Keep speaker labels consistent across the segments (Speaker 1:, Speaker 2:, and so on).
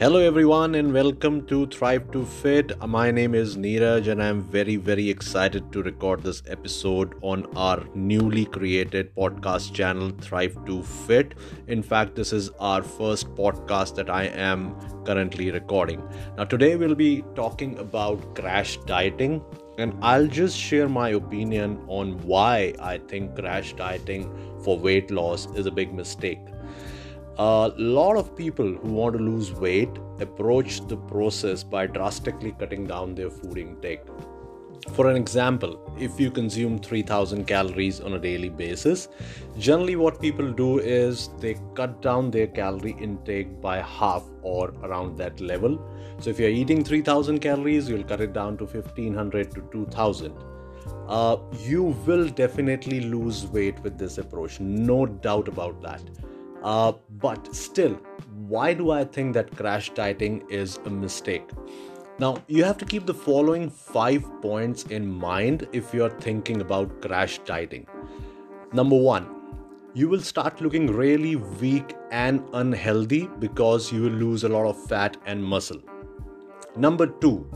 Speaker 1: Hello, everyone, and welcome to Thrive to Fit. My name is Neeraj, and I'm very, very excited to record this episode on our newly created podcast channel, Thrive to Fit. In fact, this is our first podcast that I am currently recording. Now, today we'll be talking about crash dieting, and I'll just share my opinion on why I think crash dieting for weight loss is a big mistake. A lot of people who want to lose weight approach the process by drastically cutting down their food intake. For an example, if you consume 3000 calories on a daily basis, generally what people do is they cut down their calorie intake by half or around that level. So if you're eating 3000 calories, you'll cut it down to 1500 to 2000. Uh, you will definitely lose weight with this approach, no doubt about that. Uh, but still, why do I think that crash dieting is a mistake? Now, you have to keep the following five points in mind if you're thinking about crash dieting. Number one, you will start looking really weak and unhealthy because you will lose a lot of fat and muscle. Number two,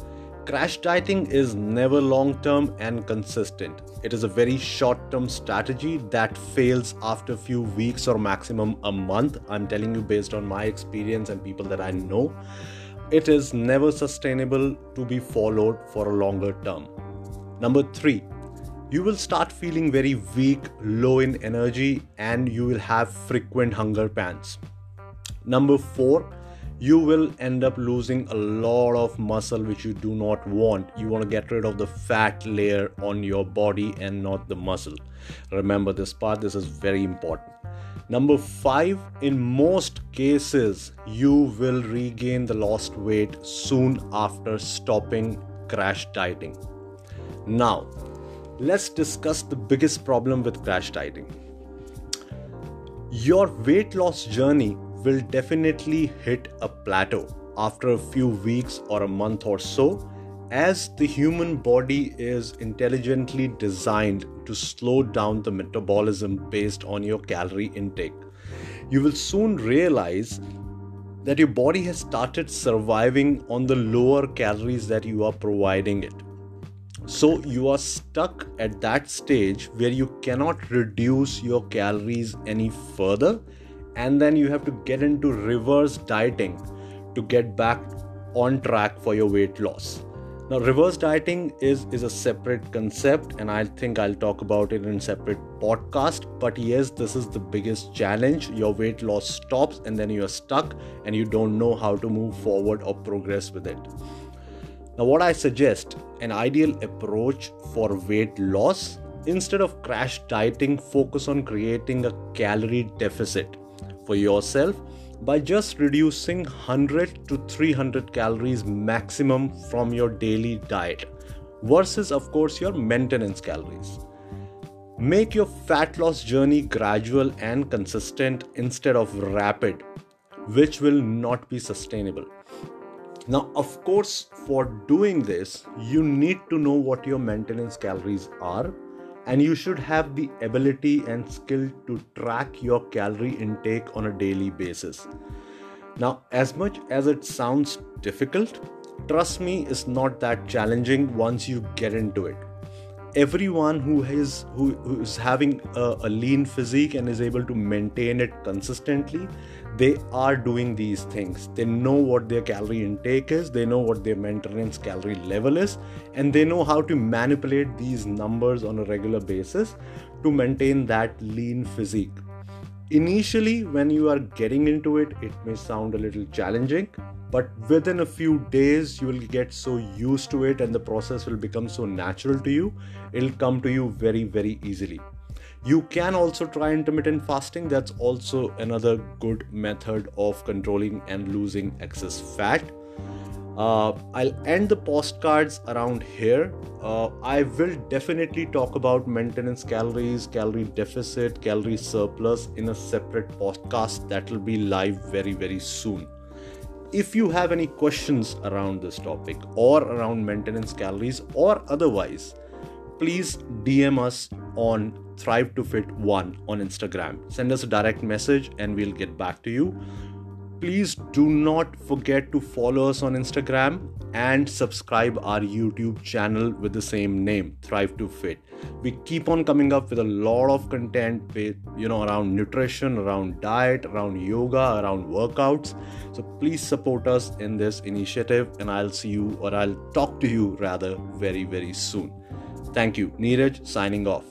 Speaker 1: Crash dieting is never long term and consistent. It is a very short term strategy that fails after a few weeks or maximum a month. I'm telling you, based on my experience and people that I know, it is never sustainable to be followed for a longer term. Number three, you will start feeling very weak, low in energy, and you will have frequent hunger pants. Number four, you will end up losing a lot of muscle which you do not want. You want to get rid of the fat layer on your body and not the muscle. Remember this part, this is very important. Number five, in most cases, you will regain the lost weight soon after stopping crash dieting. Now, let's discuss the biggest problem with crash dieting. Your weight loss journey will definitely hit a plateau after a few weeks or a month or so, as the human body is intelligently designed to slow down the metabolism based on your calorie intake. You will soon realize that your body has started surviving on the lower calories that you are providing it. So you are stuck at that stage where you cannot reduce your calories any further and then you have to get into reverse dieting to get back on track for your weight loss. Now reverse dieting is is a separate concept and i think i'll talk about it in separate podcast. But yes this is the biggest challenge. Your weight loss stops and then you're stuck and you don't know how to move forward or progress with it. Now what i suggest an ideal approach for weight loss instead of crash dieting focus on creating a calorie deficit for yourself by just reducing 100 to 300 calories maximum from your daily diet versus of course your maintenance calories. Make your fat loss journey gradual and consistent instead of rapid which will not be sustainable. Now of course for doing this you need to know what your maintenance calories are and you should have the ability and skill to track your calorie intake on a daily basis. Now, as much as it sounds difficult, trust me, it's not that challenging once you get into it everyone who is who, who is having a, a, lean physique and is able to maintain it consistently they are doing these things. They know what their calorie intake is they know what their maintenance calorie level is and they know how to manipulate these numbers on a regular basis to maintain that lean physique Initially, when you are getting into it, it may sound a little challenging, but within a few days, you will get so used to it and the process will become so natural to you, it'll come to you very, very easily. You can also try intermittent fasting, that's also another good method of controlling and losing excess fat uh, I'll end the postcards around here. Uh, I will definitely talk about maintenance calories, calorie deficit, calorie surplus in a separate podcast that will be live very, very soon. If you have any questions around this topic or around maintenance calories or otherwise, please DM us on Thrive to Fit 1 on Instagram. Send us a direct message and we'll get back to you please do not forget to follow us on Instagram and subscribe our YouTube channel with the same name, Thrive to Fit. We keep on coming up with a lot of content with you know around nutrition, around diet, around yoga, around workouts. So please support us in this initiative and I'll see you or I'll talk to you rather very very soon. Thank you. Neeraj signing off.